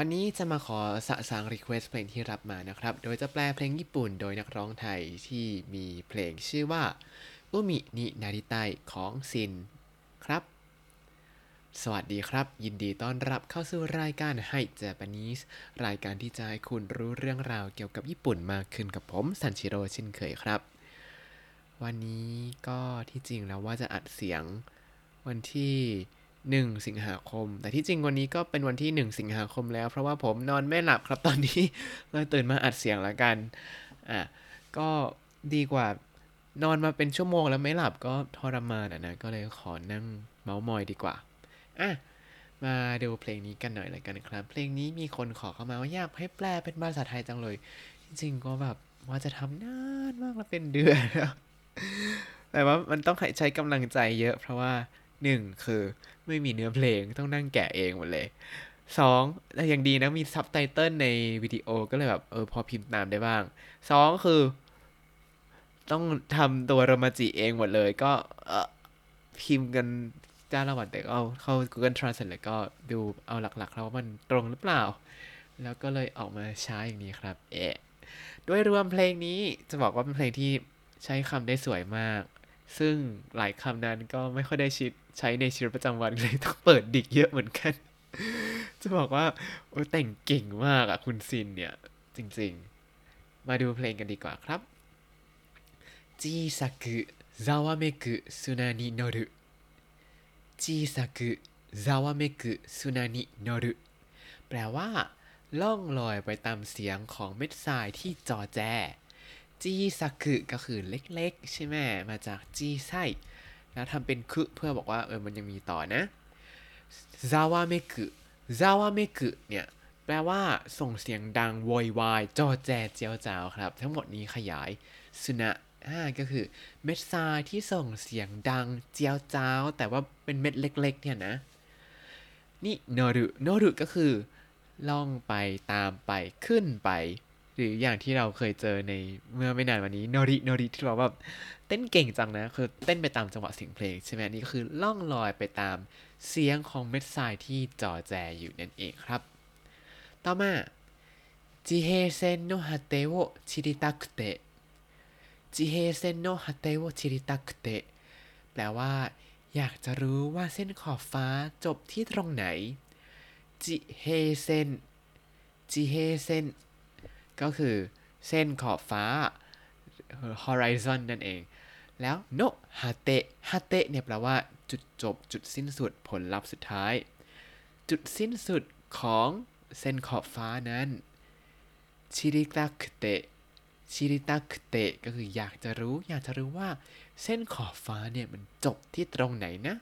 วันนี้จะมาขอสะสาง request เพลงที่รับมานะครับ โดยจะแปลเพลงญี่ปุ่นโดยนักร้องไทยที่มีเพลงชื่อว่า海になりたいของซินครับ สวัสดีครับ ยินดีต้อนรับเข้าสู่รายการ Hi Japanese รายการที่จะให้คุณรู้เรื่องราวเกี่ยวกับญี่ปุ่นมากขึ้นกับผมซันชิโร่เช่นเคยครับ วันนี้ก็ที่จริงแล้วว่าจะอัดเสียงวันที่ 1 สิงหาคม แต่ที่จริงวันนี้ก็เป็นวันที่ 1 สิงหาคมแล้ว เพราะว่าผมนอนไม่หลับครับตอนนี้เลยตื่นมาอัดเสียงแล้วกัน อะ ก็ดีกว่านอนมาเป็นชั่วโมงแล้วไม่หลับก็ทรมานอะนะ ก็เลยขอนั่งเมาส์มอยดีกว่า อะ มาดูเพลงนี้กันหน่อยเลยกันครับ เพลงนี้มีคนขอเข้ามาว่าอยากให้แปลเป็นภาษาไทยจังเลย จริงๆก็แบบว่าจะทำนานมากแล้วเป็นเดือนแล้วแต่ว่ามันต้องใช้กำลังใจเยอะเพราะว่า หนึ่งคือไม่มีเนื้อเพลงต้องนั่งแกะเองหมดเลยสองแต่อยังดีนะมีซับไตเติลในวิดีโอก็เลยแบบเออพอพิมพ์ตามได้บ้างสองคือ ต้องทำตัวโรมาจิเองหมดเลย ก็เออพิมพ์กันจ้าละวันแต่ก็เอาเข้า Google Translate แล้วก็ดูเอาหลักๆแล้วว่ามันตรงหรือเปล่า แล้วก็เลยออกมาช้าอย่างนี้ครับ เอะด้วยรวมเพลงนี้จะบอกว่าเป็นเพลงที่ใช้คำได้สวยมาก ซึ่งหลายคำนั้นก็ไม่ค่อยได้ชิด ใช้ในชีวิตประจำวันเลยต้องเปิด dict เยอะเหมือนกัน จะบอกว่าโอ้แต่งเก่งมากอะคุณซินเนี่ย จริงๆ มาดูเพลงกันดีกว่าครับ小さくざわめく砂に乗る 小さくざわめく砂に乗るแปลว่า ล่องลอยไปตามเสียงของเม็ดทรายที่จอแจจีสักุก็คือเล็กๆ ใช่ไหมมาจากจีไซ แล้วทำเป็นคุเพื่อบอกว่าเออมันยังมีต่อนะซาวาเมกุซาวาเมกุเนี่ย แปลว่าส่งเสียงดังโวยวายจอแจเจียวจ้าวครับ ทั้งหมดนี้ขยายสุนะอ่าก็คือเม็ดทรายที่ส่งเสียงดังเจียวจ้าว แต่ว่าเป็นเม็ดเล็ก ๆ เนี่ยนะ นี่โนรุโนรุก็คือ ล่องไปตามไปขึ้นไป หรืออย่างที่เราเคยเจอในเมื่อไม่นานวันนี้โนริโนริที่เราแบบเต้นเก่งจังนะ คือเต้นไปตามจังหวะเสียงเพลงใช่ไหมนี่ก็คือล่องลอยไปตามเสียงของเม็ดทรายที่จ่อแจอยู่นั่นเองครับ ต่อมาจิเฮเซนโนฮาเตโอชิริตาคุเตะจิเฮเซนโนฮาเตโอชิริตาคุเตะแปลว่า อยากจะรู้ว่าเส้นขอบฟ้าจบที่ตรงไหนจิเฮเซนจิเฮเซน ก็คือเส้นขอบฟ้า horizon นั่นเอง แล้วโนฮาเตะฮาเตะเนี่ยแปลว่าจุดจบจุดสิ้นสุดผลลัพธ์สุดท้าย จุดสิ้นสุดของเส้นขอบฟ้านั้นชิริตาคเตะชิริตาคเตะก็คืออยากจะรู้ อยากจะรู้ว่าเส้นขอบฟ้าเนี่ยมันจบที่ตรงไหนนะ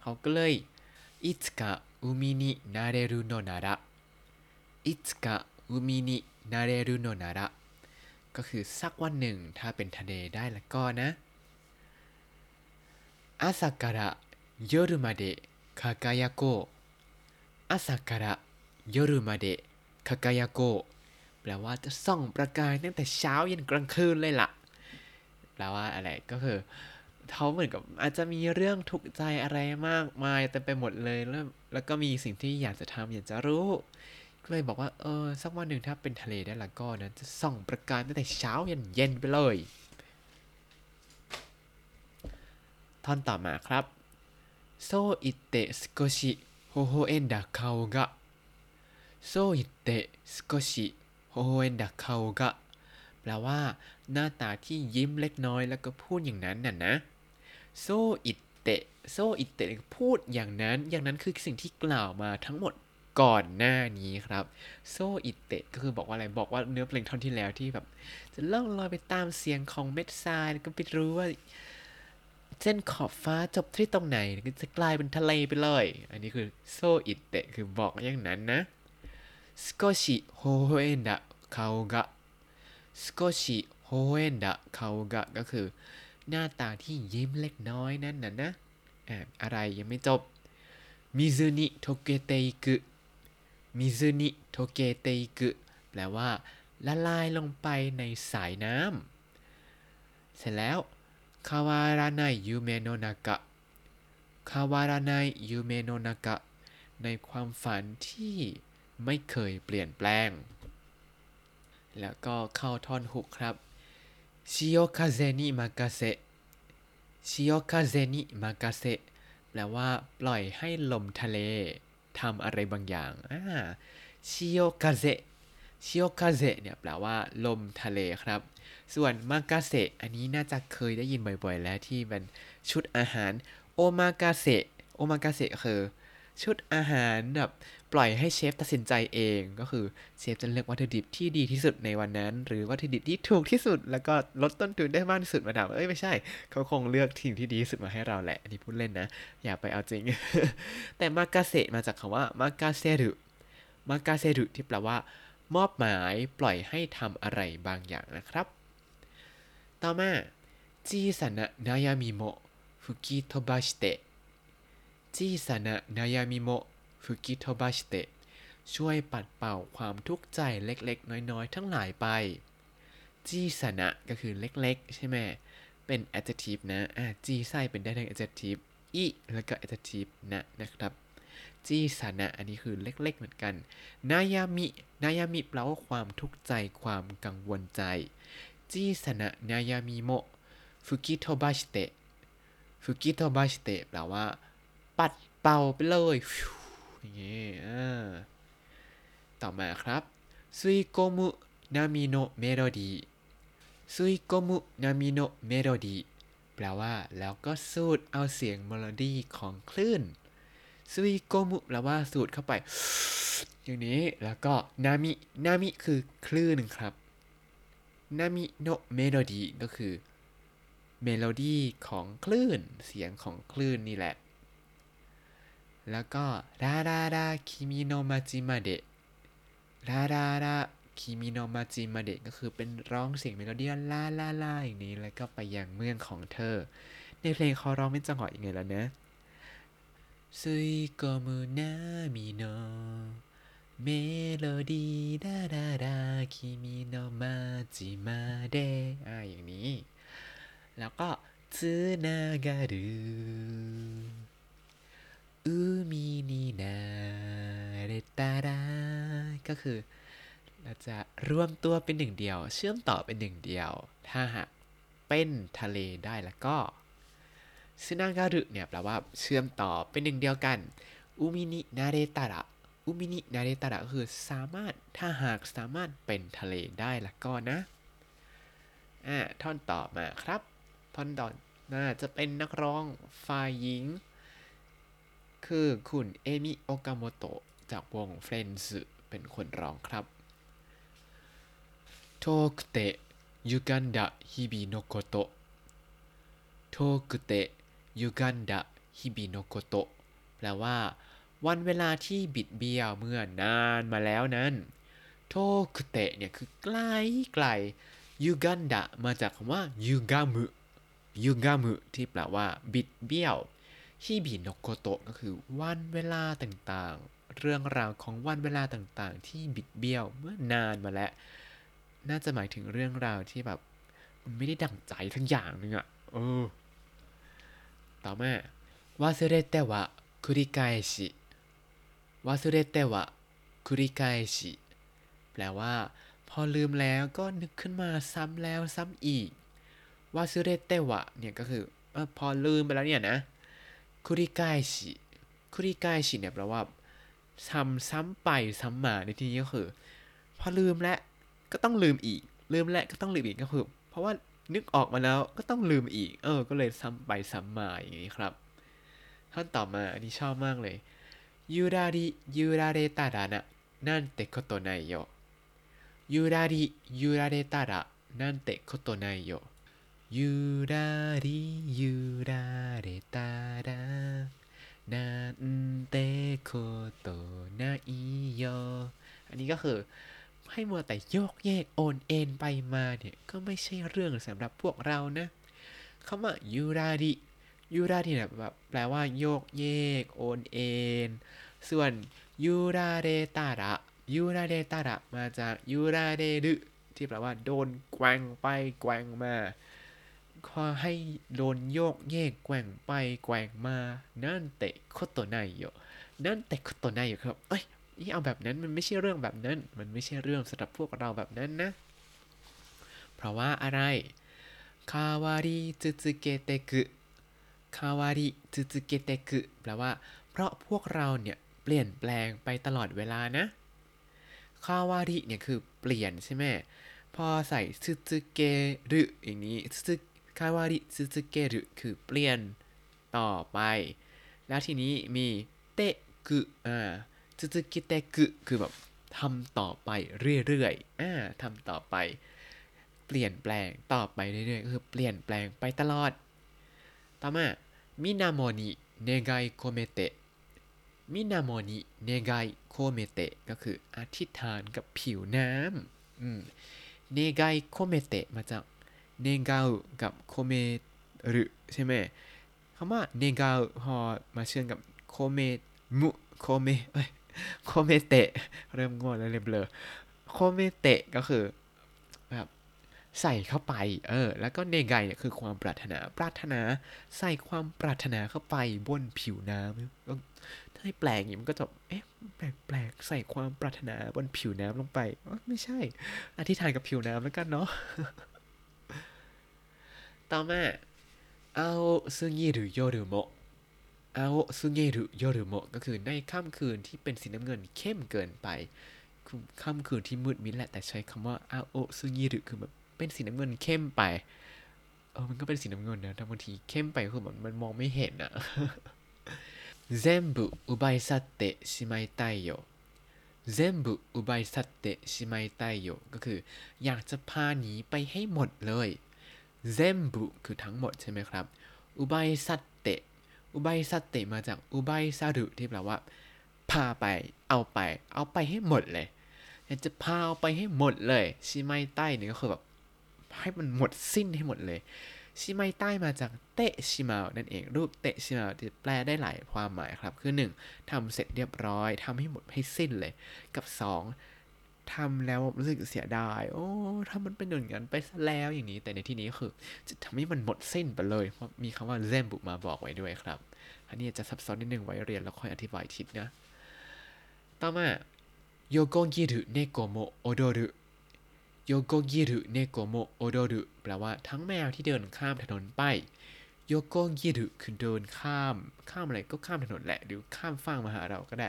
เขาก็เลยいつか海に慣れるのならいつか ならいつか海になれるのならก็คือสักวันหนึ่งถ้าเป็นทะเลได้แล้วก็นะ朝から夜まで輝こう朝から夜まで輝こうแปลว่าจะส่องประกายตั้งแต่เช้ายันกลางคืนเลยล่ะ แปลว่าอะไรก็คือเขาเหมือนกับอาจจะมีเรื่องทุกข์ใจอะไรมากมายเต็มไปหมดเลยแล้วแล้วก็มีสิ่งที่อยากจะทำอยากจะรู้ ก็เลยบอกว่าเออสักวันหนึ่งถ้าเป็นทะเลได้ล้วก็นะจะส่องประกายตั้งแต่เช้ายันเย็นไปเลย ท่อนต่อมาครับそう言って少し微笑んだ顔が そう言って少し微笑んだ顔がแปลว่า หน้าตาที่ยิ้มเล็กน้อยแล้วก็พูดอย่างนั้นน่ะนะそう言って そう言ってพูดอย่างนั้น อย่างนั้นคือสิ่งที่กล่าวมาทั้งหมด ก่อนหน้านี้ครับ そう言ってก็คือบอกว่าอะไรบอกว่าเนื้อเพลงท่อนที่แล้วที่แบบ จะล่องลอยไปตามเสียงของเม็ดทรายแล้วก็ไปรู้ว่าเส้นขอบฟ้าจบที่ตรงไหนก็จะกลายเป็นทะเลไปเลย อันนี้คือそう言ってคือบอกอย่างนั้นนะ少し微笑んだ顔が 少し微笑んだ顔がก็คือหน้าตาที่ยิ้มเล็กน้อยนั่นน่ะนะอะอะไรยังไม่จบ水に溶けていく 水に溶けてく แปลว่า ละลายลงไปในสายน้ำเสร็จแล้ว 変わらない夢の中 変わらない夢の中 ในความฝันที่ไม่เคยเปลี่ยนแปลง แล้วก็เข้าท่อนฮุกครับชิโยคาเซนิมากาเซชิโยคาเซนิมากาเซแปลว่า ปล่อยให้ลมทะเล ทำอะไรบางอย่างอ่าชิโยคาเซชิโยคาเซเนี่ยแปลว่าลมทะเลครับ ส่วนมากาเซอันนี้น่าจะเคยได้ยินบ่อยๆ แล้วที่เป็นชุดอาหารโอมากาเซโอมากาเซคือชุดอาหารแบบ ปล่อยให้เชฟตัดสินใจเองก็คือเชฟจะเลือกวัตถุดิบที่ดีที่สุดในวันนั้น หรือวัตถุดิบที่ถูกที่สุด แล้วก็ลดต้นทุนได้มากที่สุดมาทำเอ้ยไม่ใช่ เขาคงเลือกสิ่งที่ดีที่สุดมาให้เราแหละ อันนี้พูดเล่นนะ อย่าไปเอาจริง แต่มากาเซมาจากคำว่ามากาเซรุมากาเซรุที่แปลว่า มอบหมายปล่อยให้ทำอะไรบางอย่างนะครับ ต่อมาจีสันะนายามิโมฟุกิโทบาชิเตะจีสันะนายามิโมะ ฟุกิโทบาชิเตะช่วยปัดเป่าความทุกข์ใจเล็กๆ น้อยๆ ทั้งหลายไป จีสนะก็คือเล็กๆ ใช่ไหม เป็น adjective นะ อ่าจีไส้เป็นได้ทั้ง adjective อีแล้วก็ adjective นะนะครับ จีสนะอันนี้คือเล็กๆ เหมือนกัน นายามิ นายามิแปลว่าความทุกข์ใจ ความกังวลใจ จีสนะนายามิโมะฟุกิโทบาชิเตะฟุกิโทบาชิเตะแปลว่า ปัดเป่าไปเลยฟิว อย่างงี้อ่ต่อมาครับ 吸い込む波のメロディー 吸い込む波のメロディー แปลว่า แล้วก็สูดเอาเสียงเมโลดี้ของคลื่น吸い込む แปลว่าสูดเข้าไป อย่างนี้แล้วก็นามินามิคือคลื่นครับ波のメロディー ก็คือเมโลดี้ของคลื่น เสียงของคลื่นนี่แหละ แล้วก็ラララ 君の街まで ラララ 君の街まで ก็คือเป็นร้องเสียงเมโลดี้ลาลาลาอย่างนี้แล้วก็ไปยังเมืองของเธอ ในเพลงเขาร้องเป็นจังหวะยังไงแล้วนะ吸い込む波のメロディー ดาดาดา 君の街まで อ่าอย่างนี้ แล้วก็ซึนาการุ อุมินินาเรตาราก็คือ เราจะรวมตัวเป็นหนึ่งเดียว เชื่อมต่อเป็นหนึ่งเดียว ถ้าหากเป็นทะเลได้แล้วก็ซึนาการุเนี่ยแปลว่าเชื่อมต่อเป็นหนึ่งเดียวกันอุมินินาเรตาระอุมินินาเรตาระคือสามารถถ้าหากสามารถเป็นทะเลได้แล้วก็นะ อ่าท่อนต่อมาครับ ท่อนต่อน่าจะเป็นนักร้องฝ่ายหญิง คือคุณเอมิโอกาโมโตะจากวง Friends เป็นคนร้องครับ遠くて歪んだ日々のこと 遠くて歪んだ日々のこと แปลว่า วันเวลาที่บิดเบี้ยวเมื่อนานมาแล้วนั้น遠くて เนี่ยคือไกลไกล 歪んだ มาจากคำว่า 歪む 歪む ที่แปลว่า บิดเบี้ยว 日々のこと ก็คือวันเวลาต่างๆ เรื่องราวของวันเวลาต่างๆ ที่บิดเบี้ยวเมื่อนานมาแล้ว น่าจะหมายถึงเรื่องราวที่แบบมันไม่ได้ดั่งใจทั้งอย่างนึงอะเออต่อมา 忘れては繰り返しวาซุเรเตวะคุริกาเอชิแปลว่า พอลืมแล้วก็นึกขึ้นมาซ้ำแล้วซ้ำอีกวาซุเรเตวะเนี่ยก็คืออพอลืมไปแล้วเนี่ยนะ คุริกาเอชิคุริกาเอชิเนี่ยแปลว่าทำซ้ำไปซ้ำมาในที่นี้ก็คือ พอลืมแล้วก็ต้องลืมอีก ลืมแล้วก็ต้องลืมอีกก็คือ เพราะว่านึกออกมาแล้วก็ต้องลืมอีก เออ ก็เลยซ้ำไปซ้ำมาอย่างนี้ครับท่อนต่อมาอันนี้ชอบมากเลยยูราริยูราเรตาระนะนั่นเตโคโตไนโยยูราริยูราเรตาระนั่นเตโคโตไนโย ยูราริยูราเรตาระนันเตโคโตไนโยอันนี้ก็คือให้มัวแต่โยกเยกโอนเอ็นไปมาเนี่ยก็ไม่ใช่เรื่องสำหรับพวกเรานะคำว่ายูราริยูราริเนี่ยแบบแปลว่าโยกเยกโอนเอ็นส่วนยูราเรตาระยูราเรตาระมาจากยูราเรรุที่แปลว่าโดนแกว่งไปแกว่งมา ขอให้โดนโยกเยกแกว่งไปแกว่งมานั่นเตะโคตไนโยนั่นแต่โตไนอยู่ครับเอ้ยนี่เอาแบบนั้นมันไม่ใช่เรื่องแบบนั้น มันไม่ใช่เรื่องสำหรับพวกเราแบบนั้นนะ เพราะว่าอะไร 変わり続けてく 変わり続けてく แปลว่า เพราะพวกเราเนี่ยเปลี่ยนแปลงไปตลอดเวลานะคาวาริเนี่ยคือเปลี่ยนใช่ไหมพอใส่ 続ける อย่างนี้ซึ 変わり続ける คือเปลี่ยนต่อไป แล้วทีนี้มี てく อ่า 続けてく คือแบบทำต่อไปเรื่อยๆอ่าทำต่อไป เปลี่ยนแปลงต่อไปเรื่อยๆก็คือเปลี่ยนแปลงไปตลอด ต่อมา 水面に願い込めて 水面に願い込めて ก็คืออธิษฐานกับผิวน้ำอืม 願い込めて มาจาก 願い กับ 込める ใช่ไหมคำว่า 願い พอมาเชื่อมกับ こめむ 込め เอ้ย 込めて เริ่มงงแล้วเริ่มเบลอ込めて ก็คือแบบใส่เข้าไป เออ แล้วก็願い เนี่ยคือความปรารถนา ปรารถนา ใส่ความปรารถนาเข้าไปบนผิวน้ำก็ถ้าให้แปลงอย่างนี้มันก็จะ เอ๊ะ แปลกๆ ใส่ความปรารถนาบนผิวน้ำลงไป ไม่ใช่ อธิษฐานกับผิวน้ำแล้วกันเนาะ ต่อมา อาโอซึงิรุโยรุโมะอาโอซึงิรุโยรุโมะก็คือในค่ำคืนที่เป็นสีน้ำเงินเข้มเกินไปคือค่ำคืนที่มืดมิดแหละ แต่ใช้คำว่าอาโอซึงิรุคือแบบเป็นสีน้ำเงินเข้มไป เออ มันก็เป็นสีน้ำเงินนะแต่บางทีเข้มไปคือแบบมันมองไม่เห็นอะ 全部奪い去ってしまいたいよ全部奪い去ってしまいたいよก็คือ อยากจะพาหนีไปให้หมดเลย เซมบุคือทั้งหมดใช่ไหมครับอุบายสัตเตอุบายสัตเตมาจากอุบายซารุที่แปลว่า พาไป เอาไป เอาไปให้หมดเลยอยากจะพาเอาไปให้หมดเลย ชิไมใต้เนี่ยก็คือแบบให้มันหมดสิ้นให้หมดเลย ชิไมใต้มาจากเตะชิมานั่นเอง รูปเตะชิมาจะแปลได้หลายความหมายครับ คือ 1. ทำเสร็จเรียบร้อยทำให้หมดให้สิ้นเลย กับ 2. ทำแล้วรู้สึกเสียดาย โอ้ถ้ามันเป็นอย่างนั้นไปซะแล้วอย่างนี้ แต่ในที่นี้คือ จะทำให้มันหมดสิ้นไปเลย เพราะมีคำว่าเซมบุมาบอกไว้ด้วยครับ อันนี้จะซับซ้อนนิดนึงไว้เรียนแล้วค่อยอธิบายอีกทีนะ ต่อมา 横切る猫も踊る 横切る猫も踊る แปลว่าทั้งแมวที่เดินข้ามถนนไป 横切る คือเดินข้าม ข้ามอะไรก็ข้ามถนนแหละ หรือข้ามฟากมาหาเราก็ได้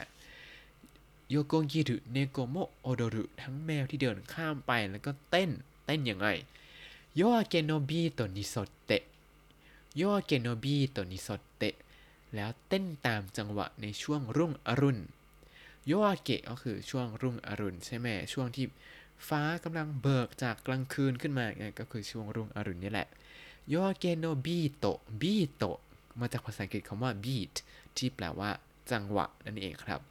横切る猫も踊る ทั้งแมวที่เดินข้ามไปแล้วก็เต้น เต้นยังไง 夜明けのビートに沿って 夜明けのビートに沿って แล้วเต้นตามจังหวะในช่วงรุ่งอรุณโยอาเกะก็คือช่วงรุ่งอรุณใช่ไหมช่วงที่ฟ้ากำลังเบิกจากกลางคืนขึ้นมาไงก็คือช่วงรุ่งอรุณนี่แหละ夜明けのビート ビート มาจากภาษาอังกฤษคำว่า beat ที่แปลว่าจังหวะนั่นเองครับ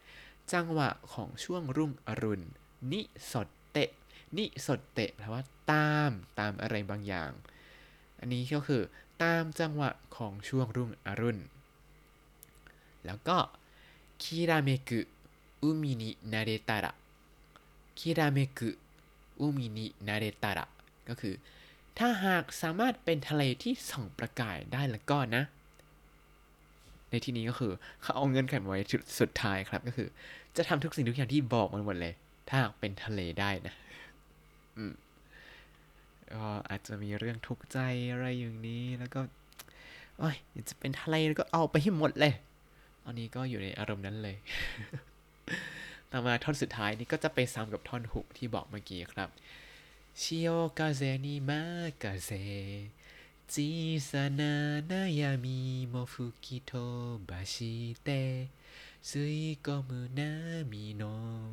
จังหวะของช่วงรุ่งอรุณ に沿って に沿って แปลว่าตามตามอะไรบางอย่าง อันนี้ก็คือตามจังหวะของช่วงรุ่งอรุณ แล้วก็ 煌めく海になれたら 煌めくอุมินินาเรตาระก็คือ ถ้าหากสามารถเป็นทะเลที่ส่องประกายได้แล้วก็นะ ในที่นี้ก็คือเขาเอาเงื่อนไขมาไว้จุดสุดท้ายครับก็คือ จะทำทุกสิ่งทุกอย่างที่บอกมันหมดเลย ถ้าเป็นทะเลได้นะ อืมก็อาจจะมีเรื่องทุกข์ใจอะไรอย่างนี้แล้วก็โอ้ยอยากจะเป็นทะเลแล้วก็เอาไปให้หมดเลยตอนนี้ก็อยู่ในอารมณ์นั้นเลยต่อมาท่อนสุดท้ายนี่ก็จะไปซ้ำกับท่อนฮุกที่บอกเมื่อกี้ครับชิโอกาเซนิมากาเซ 小さな悩みも吹き飛ばして吸い込む波の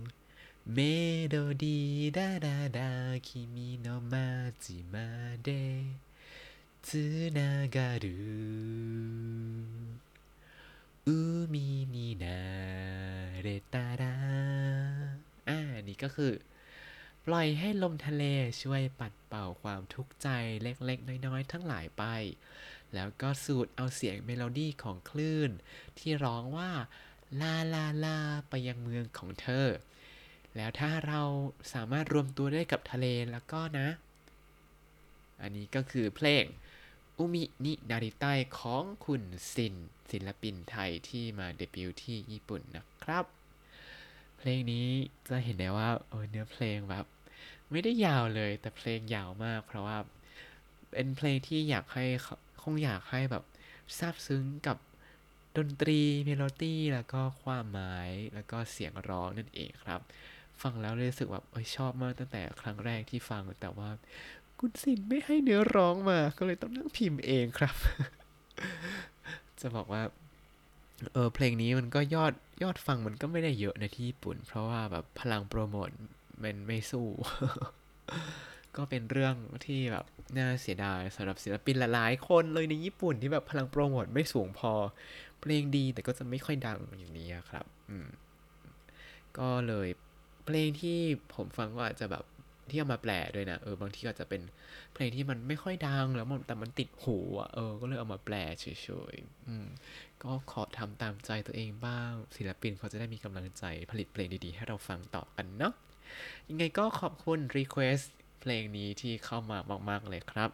メロディーラララ君の街までつながる海になれたらอ่านี่ก็คือ ปล่อยให้ลมทะเลช่วยปัดเป่าความทุกข์ใจเล็กๆ น้อยๆ ทั้งหลายไป แล้วก็สูดเอาเสียงเมโลดี้ของคลื่น ที่ร้องว่า ลาลาลาไปยังเมืองของเธอ แล้วถ้าเราสามารถรวมตัวได้กับทะเลแล้วก็นะ อันนี้ก็คือเพลง海になりたいของคุณซิน ศิลปินไทยที่มาเดบิวต์ที่ญี่ปุ่นนะครับ เพลงนี้จะเห็นได้ว่าเออเนื้อเพลงแบบ ไม่ได้ยาวเลย แต่เพลงยาวมาก เพราะว่าเป็นเพลงที่อยากให้คงอยากให้แบบซาบซึ้งกับดนตรีเมโลดี้แล้วก็ความหมายแล้วก็เสียงร้องนั่นเองครับ ฟังแล้วรู้สึกแบบอชอบมากตั้งแต่ครั้งแรกที่ฟังแต่ว่าคุณสินไม่ให้เนื้อร้องมา ก็เลยต้องนั่งพิมพ์เองครับ จะบอกว่า เออเพลงนี้มันก็ยอดยอดฟังมันก็ไม่ได้เยอะในที่ญี่ปุ่น เพราะว่าแบบพลังโปรโมทมันไม่สู้ ก็เป็นเรื่องที่แบบน่าเสียดายสำหรับศิลปินหลายๆคนเลยในญี่ปุ่นที่แบบพลังโปรโมทไม่สูงพอ เพลงดีแต่ก็จะไม่ค่อยดังอย่างนี้ครับ อืมก็เลยเพลงที่ผมฟังก็อาจจะแบบ ที่เอามาแปลด้วยนะเออบางทีก็อาจจะเป็นเพลงที่มันไม่ค่อยดังแล้วมันแต่มันติดหูอะเออก็เลยเอามาแปลเฉยๆอืมก็ขอทำตามใจตัวเองบ้าง ศิลปินเขาจะได้มีกำลังใจผลิตเพลงดีๆ ให้เราฟังต่อกันเนาะยังไงก็ขอบคุณ Request เพลงนี้ที่เข้ามามากๆเลยครับ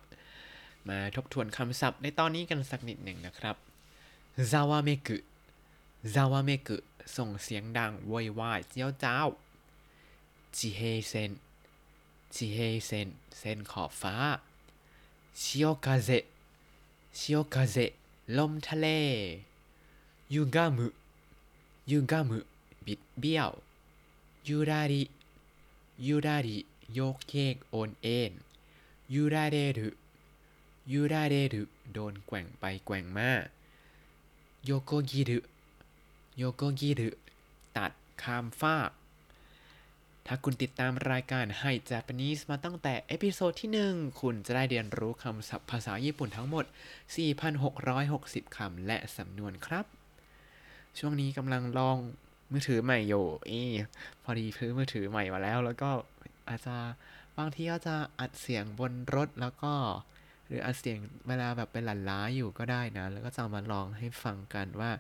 มาทบทวนคำศัพท์ในตอนนี้กันสักนิดหนึ่งนะครับซาวาเมกุざわめくส่งเสียงดังโวยวายเจี๊ยวจ๊าว地平線 地平線เส้นขอบฟ้า潮風 潮風ลมทะเลยูกามุยูกามุบิดเบี้ยวゆらり ゆらりโยกเยกโอนเอน揺られる 揺られるโดนแกว่งไปแกว่งมา横切る 横切るตัดข้ามฟาก ถ้าคุณติดตามรายการให้ Japanese มาตั้งแต่ episode ที่ 1 คุณจะได้เรียนรู้คำศัพท์ภาษาญี่ปุ่นทั้งหมด 4,660 คำและสำนวนครับ ช่วงนี้กำลังลองมือถือใหม่อยู่เอพอดีซื้อมือถือใหม่มาแล้ว แล้วก็อาจจะบางทีก็จะอัดเสียงบนรถแล้วก็ หรืออัดเสียงเวลาแบบเป็นหลั่นล้าอยู่ก็ได้นะ แล้วก็จะมาลองให้ฟังกันว่า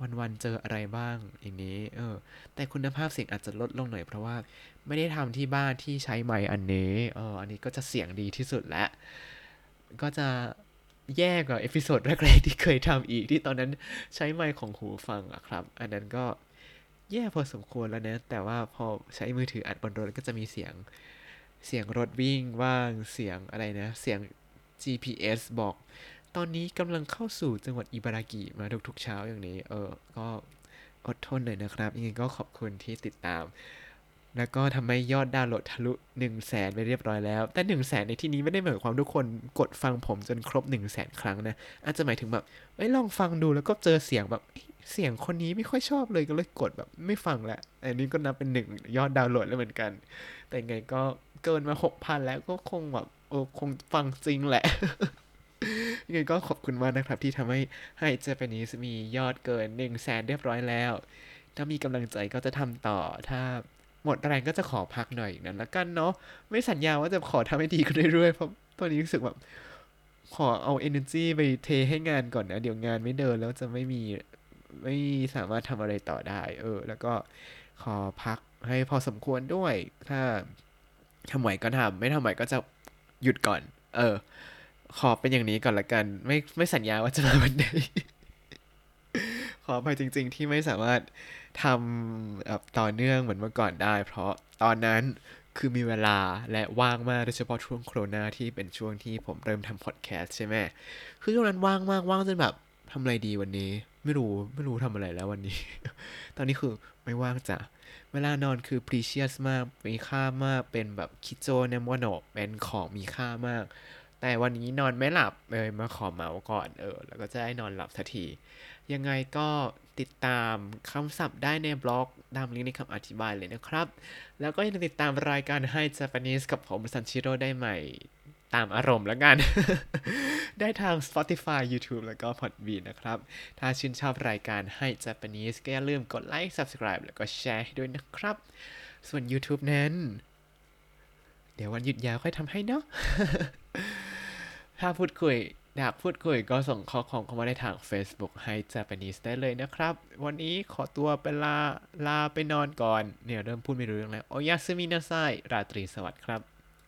วันๆเจออะไรบ้างอย่างนี้ เออ แต่คุณภาพเสียงอาจจะลดลงหน่อยเพราะว่าไม่ได้ทำที่บ้านที่ใช้ไมค์อันนี้เอออันนี้ก็จะเสียงดีที่สุดแล้วก็จะแย่กว่า episode แรกๆที่เคยทำอีกที่ตอนนั้นใช้ไมค์ของหูฟังอะครับ อันนั้นก็แย่พอสมควรแล้วนะ แต่ว่าพอใช้มือถืออัดบนรถก็จะมีเสียงเสียงรถวิ่งว่างเสียงอะไรนะ เสียง GPS บอก ตอนนี้กำลังเข้าสู่จังหวัดอิบารากิมาทุกๆเช้าอย่างนี้ เออ ก็อดทนหน่อยนะครับยังไงก็ขอบคุณที่ติดตาม แล้วก็ทำให้ยอดดาวน์โหลดทะลุ1 0 0 0 0แสนไปเรียบร้อยแล้ว แต่1 0 0 0 0แสนในที่นี้ไม่ได้หมายความทุกคนกดฟังผมจนครบ1 0 0 0 0แสนครั้งนะ อาจจะหมายถึงแบบเอ้ลองฟังดูแล้วก็เจอเสียงแบบเสียงคนนี้ไม่ค่อยชอบเลยก็เลยกดแบบไม่ฟังละ อันนี้ก็นับเป็นหนึ่งยอดดาวน์โหลดแล้วเหมือนกัน แต่ยังไงก็เกินมา6,000แล้วก็คงแบบโอ้คงฟังจริงแหละ ยังไงก็ขอบคุณมากนะครับ ที่ทำให้ให้เจแปนิสมียอดเกิน1 0 0 0 0แสนเรียบร้อยแล้ว ถ้ามีกำลังใจก็จะทำต่อถ้าหมดแรงก็จะขอพักหน่อยนั้นละกันเนาะไม่สัญญาว่าจะขอทำให้ดีขึ้นเรื่อยๆเพราะตอนนี้รู้สึกแบบขอเอา energy ไปเทให้งานก่อนนะ เดี๋ยวงานไม่เดินแล้วจะไม่มีไม่สามารถทำอะไรต่อได้ เออ แล้วก็ขอพักให้พอสมควรด้วย ถ้าทำไหวก็ทำไม่ทำไหวก็จะหยุดก่อน เออ ขอเป็นอย่างนี้ก่อนละกัน ไม่ไม่สัญญาว่าจะมาวันไหนขออภัยจริง ๆ ที่ไม่สามารถทำแบบต่อเนื่องเหมือนเมื่อก่อนได้ เพราะตอนนั้นคือมีเวลาและว่างมากโดยเฉพาะช่วงโควิดที่เป็นช่วงที่ผมเริ่มทำพอดแคสต์ใช่ไหมคือช่วงนั้นว่างมากว่างจนแบบทำอะไรดีวันนี้ ไม่รู้ไม่รู้ทำอะไรแล้ววันนี้ ตอนนี้คือไม่ว่างจ้ะเวลานอนคือ precious มากมีค่ามากเป็นแบบคิโจเนมวโนเป็นของมีค่ามาก แต่วันนี้นอนไม่หลับเลยมาขอเมาส์ก่อนเออ แล้วก็จะได้นอนหลับสักที ยังไงก็ติดตามคำศัพท์ได้ในบล็อกตามลิงก์ในคำอธิบายเลยนะครับ แล้วก็ยังติดตามรายการให้ Japanese กับผมซันชิโร่ได้ใหม่ตามอารมณ์แล้วกัน ได้ทาง Spotify YouTube แล้วก็ Podbean นะครับ ถ้าชื่นชอบรายการให้ Japanese ก็อย่าลืมกดไลค์ Subscribe แล้วก็แชร์ให้ด้วยนะครับ ส่วน YouTube นั้น เดี๋ยววันหยุดยาวค่อยทำให้เนาะ ถ้าพูดคุยอยากพูดคุยก็ส่งข้อความเข้ามาในทาง Facebook ให้ Japanese ได้เลยนะครับ วันนี้ขอตัวไปลาลาไปนอนก่อน เนี่ยเริ่มพูดไม่รู้เรื่องแล้วโอยาซึมินาไซราตรีสวัสดิ์ครับ